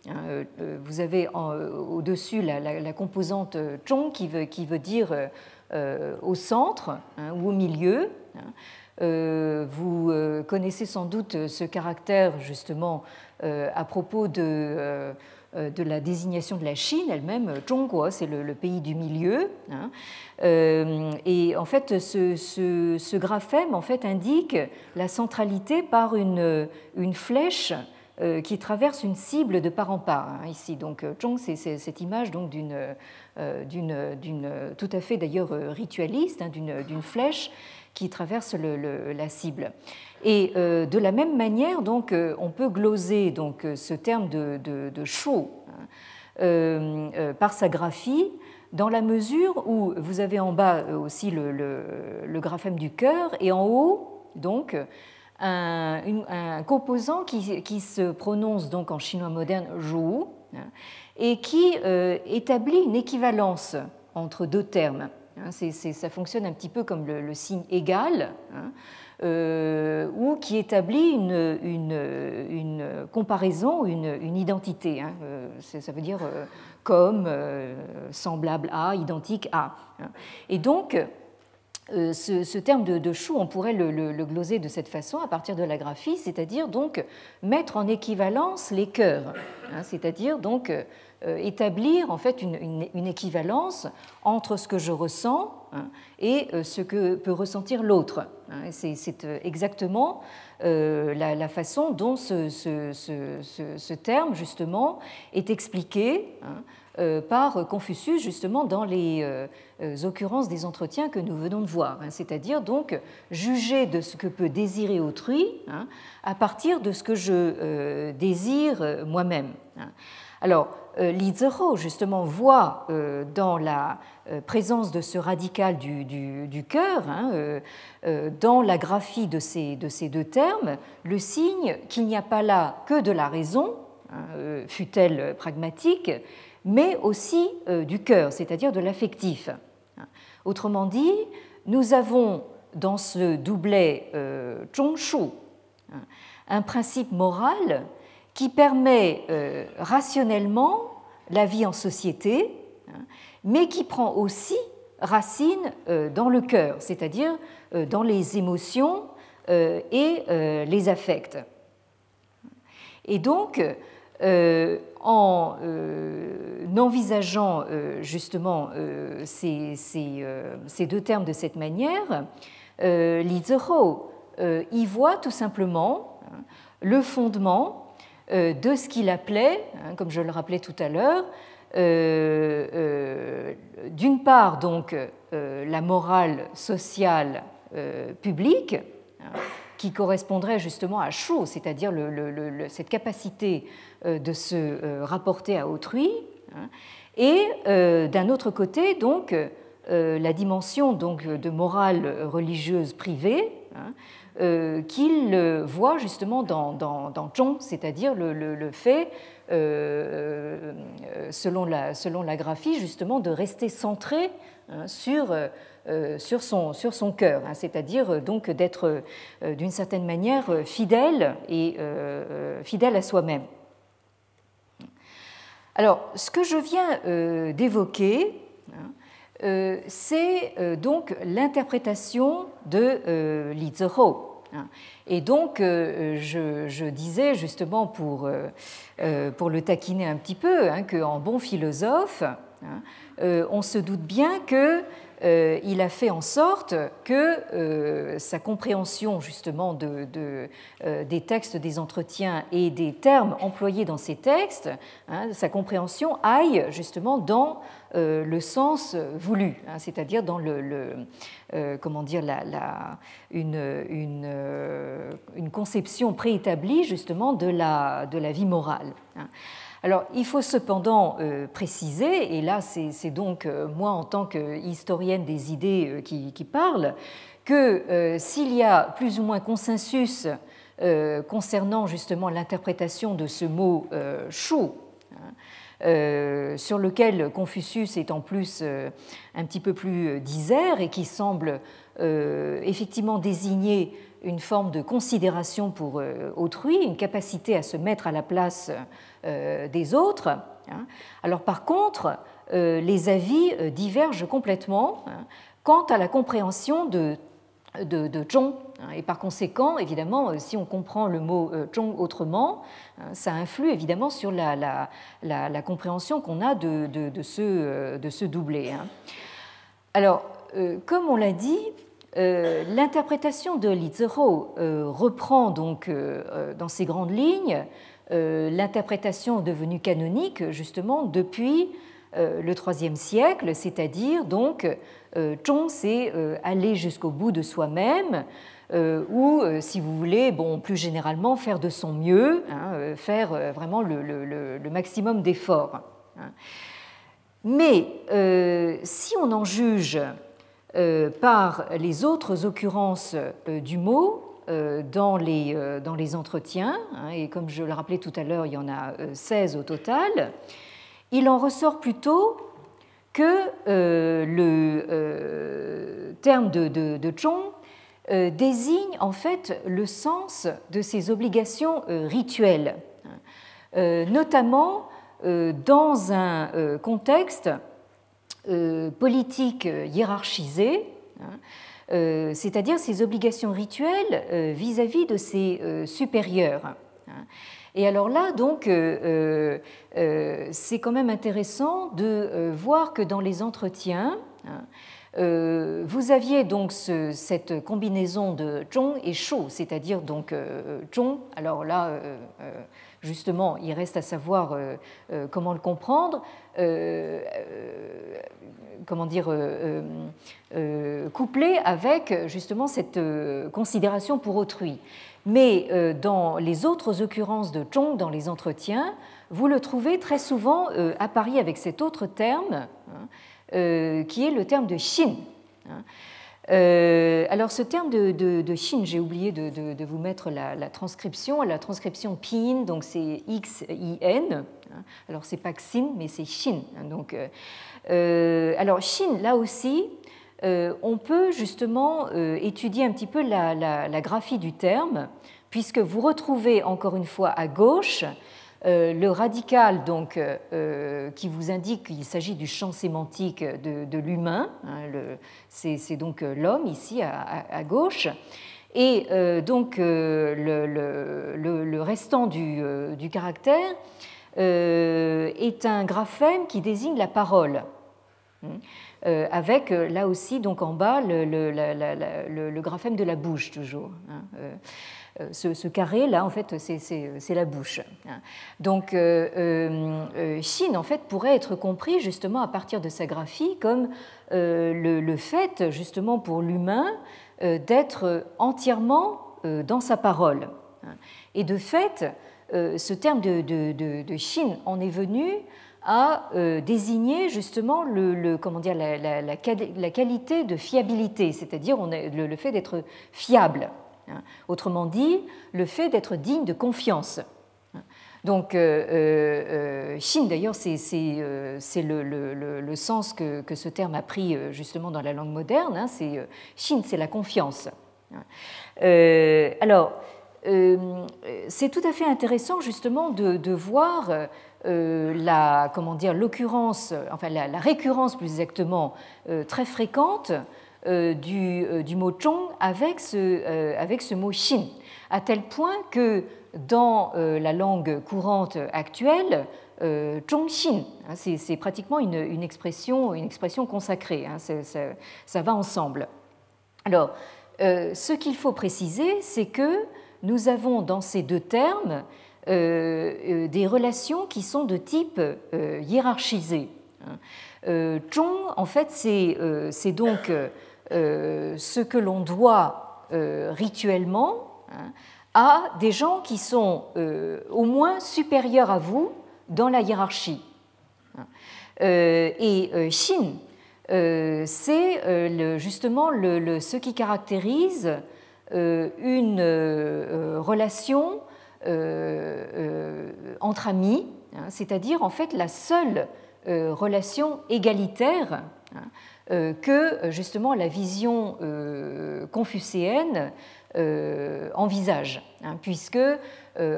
Hein. vous avez au-dessus la, composante veut, qui veut dire au centre ou au milieu. Vous connaissez sans doute ce caractère justement euh, à propos de, euh, la désignation de la Chine elle-même, Zhongguo, c'est le, pays du milieu. Hein. et en fait, ce, graphème en fait, indique la centralité par une, flèche qui traverse une cible de part en part. Hein, ici, donc Zhong, c'est cette image donc d'une d'une tout à fait d'ailleurs ritualiste, hein, d'une flèche qui traverse la cible. Et euh, de la même manière, donc, euh, on peut gloser donc, euh, ce terme de, de, chaud hein, par sa graphie, dans la mesure où vous avez en bas aussi le, graphème du cœur et en haut, donc, un, composant qui, se prononce donc en chinois moderne zhou hein, et qui établit une équivalence entre deux termes. Hein, ça fonctionne un petit peu comme le, signe égal, hein, euh, ou qui établit une, comparaison, une, identité. Hein, euh, ça veut dire euh, comme, semblable à, identique à. Et donc, ce, terme de, chou, on pourrait le, le, gloser de cette façon à partir de la graphie, c'est-à-dire donc mettre en équivalence les cœurs, c'est-à-dire donc établir en fait une, équivalence entre ce que je ressens hein, et euh, ce que peut ressentir l'autre. Hein. C'est euh, exactement la, façon dont ce, ce, terme justement est expliqué hein, par Confucius justement dans les occurrences des entretiens que nous venons de voir, c'est-à-dire donc juger de ce que peut désirer autrui à partir de ce que je désire moi-même. Alors, euh, Li justement, voit euh, dans la euh, présence de ce radical du, cœur, hein, dans la graphie de ces, deux termes, le signe qu'il n'y a pas là que de la raison, hein, fut-elle pragmatique, mais aussi du cœur, c'est-à-dire de l'affectif. Autrement dit, nous avons dans ce doublet Zhongshu hein, un principe moral qui permet euh, rationnellement la vie en société, mais qui prend aussi racine euh, dans le cœur, c'est-à-dire euh, dans les émotions et les affects. Et donc, en envisageant justement ces, deux termes de cette manière, Li y voit tout simplement hein, le fondement euh, de ce qu'il appelait, hein, comme je le rappelais tout à l'heure, euh, euh, d'une part donc la morale sociale publique, hein, qui correspondrait justement à Chou, c'est-à-dire cette capacité de se rapporter à autrui, hein, et d'un autre côté donc la dimension donc de morale religieuse privée, euh, qu'il voit justement dans, dans, c'est-à-dire le, fait, euh, euh, selon, la, selon la graphie, justement, de rester centré hein, sur, sur, son, sur son cœur, hein, c'est-à-dire donc d'être d'une certaine manière fidèle et fidèle à soi-même. Alors, ce que je viens d'évoquer, hein, c'est donc l'interprétation de Li Zihou. Hein. Et donc, euh, je, disais justement pour, euh, euh, pour le taquiner un petit peu, hein, qu'en bon philosophe, on se doute bien que euh, il a fait en sorte que euh, sa compréhension justement de, euh, des textes des entretiens et des termes employés dans ces textes, hein, sa compréhension aille justement dans le sens voulu, hein, c'est-à-dire dans le, comment dire une, une, conception préétablie justement de la, de la vie morale. Hein. Alors, il faut cependant euh, préciser, et là c'est donc euh, moi en tant qu'historienne des idées euh, qui, parle, que s'il y a plus ou moins consensus concernant justement l'interprétation de ce mot chou, hein, sur lequel Confucius est en plus un petit peu plus disert et qui semble effectivement désigner une forme de considération pour autrui, une capacité à se mettre à la place des autres. Hein. Alors par contre, euh, les avis euh, divergent complètement hein, quant à la compréhension de de, de Zhong. Hein, et par conséquent, évidemment, euh, si on comprend le mot Zhong autrement, ça influe évidemment sur la, la, compréhension qu'on a de, de, ce, de ce doublé. Alors, comme on l'a dit, l'interprétation de Li Zihou reprend donc dans ses grandes lignes l'interprétation devenue canonique justement depuis le IIIe siècle, c'est-à-dire donc euh, Zhong, c'est euh, aller jusqu'au bout de soi-même, euh, ou, si vous voulez, bon, plus généralement, faire de son mieux, hein, faire vraiment le, maximum d'efforts. Hein. Mais si on en juge par les autres occurrences du mot dans, les, dans les entretiens, hein, et comme je le rappelais tout à l'heure, il y en a 16 au total, il en ressort plutôt que euh, le euh, terme de, de, euh, désigne en fait le sens de ses obligations rituelles, notamment dans un contexte politique hiérarchisé, hein, c'est-à-dire ses obligations rituelles vis-à-vis de ses supérieurs. Hein. Et alors là, donc, euh, euh, euh, c'est quand même intéressant de voir que dans les entretiens, hein, vous aviez donc cette combinaison de zhong et shou, c'est-à-dire donc zhong. Alors là, justement, il reste à savoir comment le comprendre. comment dire, couplé avec justement cette considération pour autrui. Mais euh, dans les autres occurrences de Zhong dans les entretiens, vous le trouvez très souvent euh, à Paris avec cet autre terme, hein, euh, qui est le terme de Xin. Hein. alors ce terme de, de, j'ai oublié de, vous mettre la, transcription. La transcription Pin, donc c'est X-I-N. Hein. alors c'est pas Xin, mais c'est Xin. Donc, alors Xin, là aussi, euh, on peut justement euh, étudier un petit peu la, graphie du terme, puisque vous retrouvez encore une fois à gauche euh, le radical donc, qui vous indique qu'il s'agit du champ sémantique de, l'humain, hein, c'est donc l'homme ici à, gauche, et donc le, restant du, caractère est un graphème qui désigne la parole. Euh, avec euh, là aussi donc en bas le, graphème de la bouche toujours. Hein, euh, ce, carré là en fait c'est la bouche. Donc Chine en fait pourrait être compris justement à partir de sa graphie comme le, fait justement pour l'humain d'être entièrement dans sa parole. Et de fait, ce terme de, de, Chine en est venu à euh, désigner justement le, comment dire, la, qualité de fiabilité, c'est-à-dire le, fait d'être fiable. Hein. Autrement dit, le fait d'être digne de confiance. Donc, euh, euh, Chine, d'ailleurs, c'est le, sens que, ce terme a pris justement dans la langue moderne. Hein. c'est Chine, c'est la confiance. alors, c'est tout à fait intéressant justement de, de voir euh, la, comment dire, l'occurrence, enfin la, récurrence plus exactement euh, très fréquente euh, du, du, mot chong avec ce, avec ce mot xin, à tel point que dans la langue courante actuelle, chong xin, hein, c'est pratiquement une, une, expression, une expression consacrée, hein, ça, ça, va ensemble. Alors, ce qu'il faut préciser, c'est que nous avons dans ces deux termes euh, euh, des relations qui sont de type euh, hiérarchisé. Zhong, en fait, c'est donc ce que l'on doit rituellement hein, à des gens qui sont au moins supérieurs à vous dans la hiérarchie. Et Xin, c'est justement ce qui caractérise une relation euh, euh, entre amis, hein, c'est-à-dire en fait la seule euh, relation égalitaire hein, que justement la vision confucéenne envisage, hein, puisque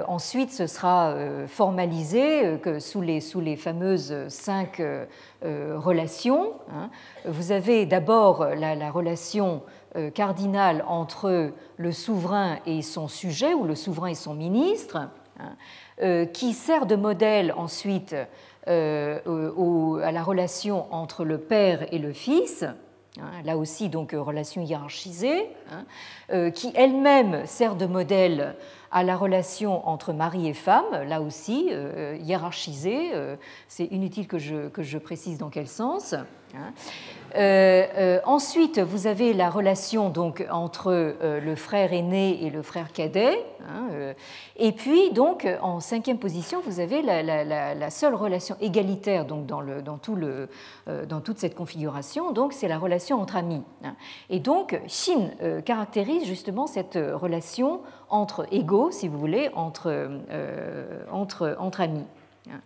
ensuite ce sera formalisé que sous les, sous les fameuses cinq relations. Hein, vous avez d'abord la, la, relation cardinale entre le souverain et son sujet, ou le souverain et son ministre, hein, qui sert de modèle ensuite euh, à la relation entre le père et le fils, hein, là aussi donc relation hiérarchisée, hein, euh, qui elle-même sert de modèle à la relation entre mari et femme, là aussi euh, hiérarchisée, c'est inutile que je, que je précise dans quel sens. Euh, euh, ensuite, vous avez la relation donc entre euh, le frère aîné et le frère cadet. Hein, et puis, donc, en cinquième position, vous avez la, seule relation égalitaire donc, dans, tout le, dans toute cette configuration, donc c'est la relation entre amis. Hein. Et donc, Shin caractérise justement cette relation entre égaux, si vous voulez, entre, entre, entre amis. Hein.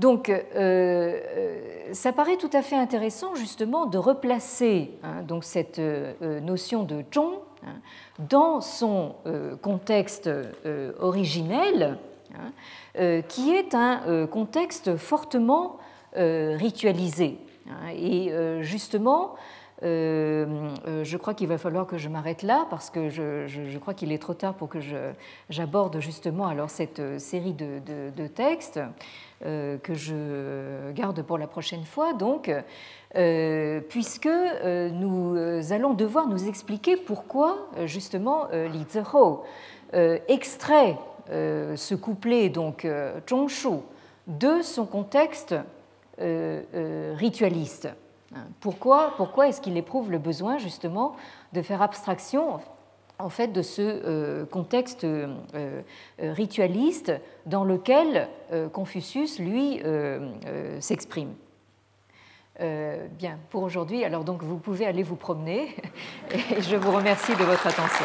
Donc, euh, euh, ça paraît tout à fait intéressant justement de replacer hein, donc cette euh, notion de zhong hein, dans son contexte originel, hein, qui est un contexte fortement ritualisé. et justement, je crois qu'il va falloir que je m'arrête là parce que je, crois qu'il est trop tard pour que j'aborde justement alors cette série de textes. Euh, que je garde pour la prochaine fois, donc, euh, puisque euh, nous allons devoir nous expliquer pourquoi, justement, Li Zihou extrait ce couplet, donc, Zhongshu, de son contexte ritualiste. Pourquoi, pourquoi est-ce qu'il éprouve le besoin, justement, de faire abstraction en fait de ce euh, contexte euh, euh, ritualiste dans lequel Confucius, lui, s'exprime? bien, pour aujourd'hui, alors donc vous pouvez aller vous promener et je vous remercie de votre attention.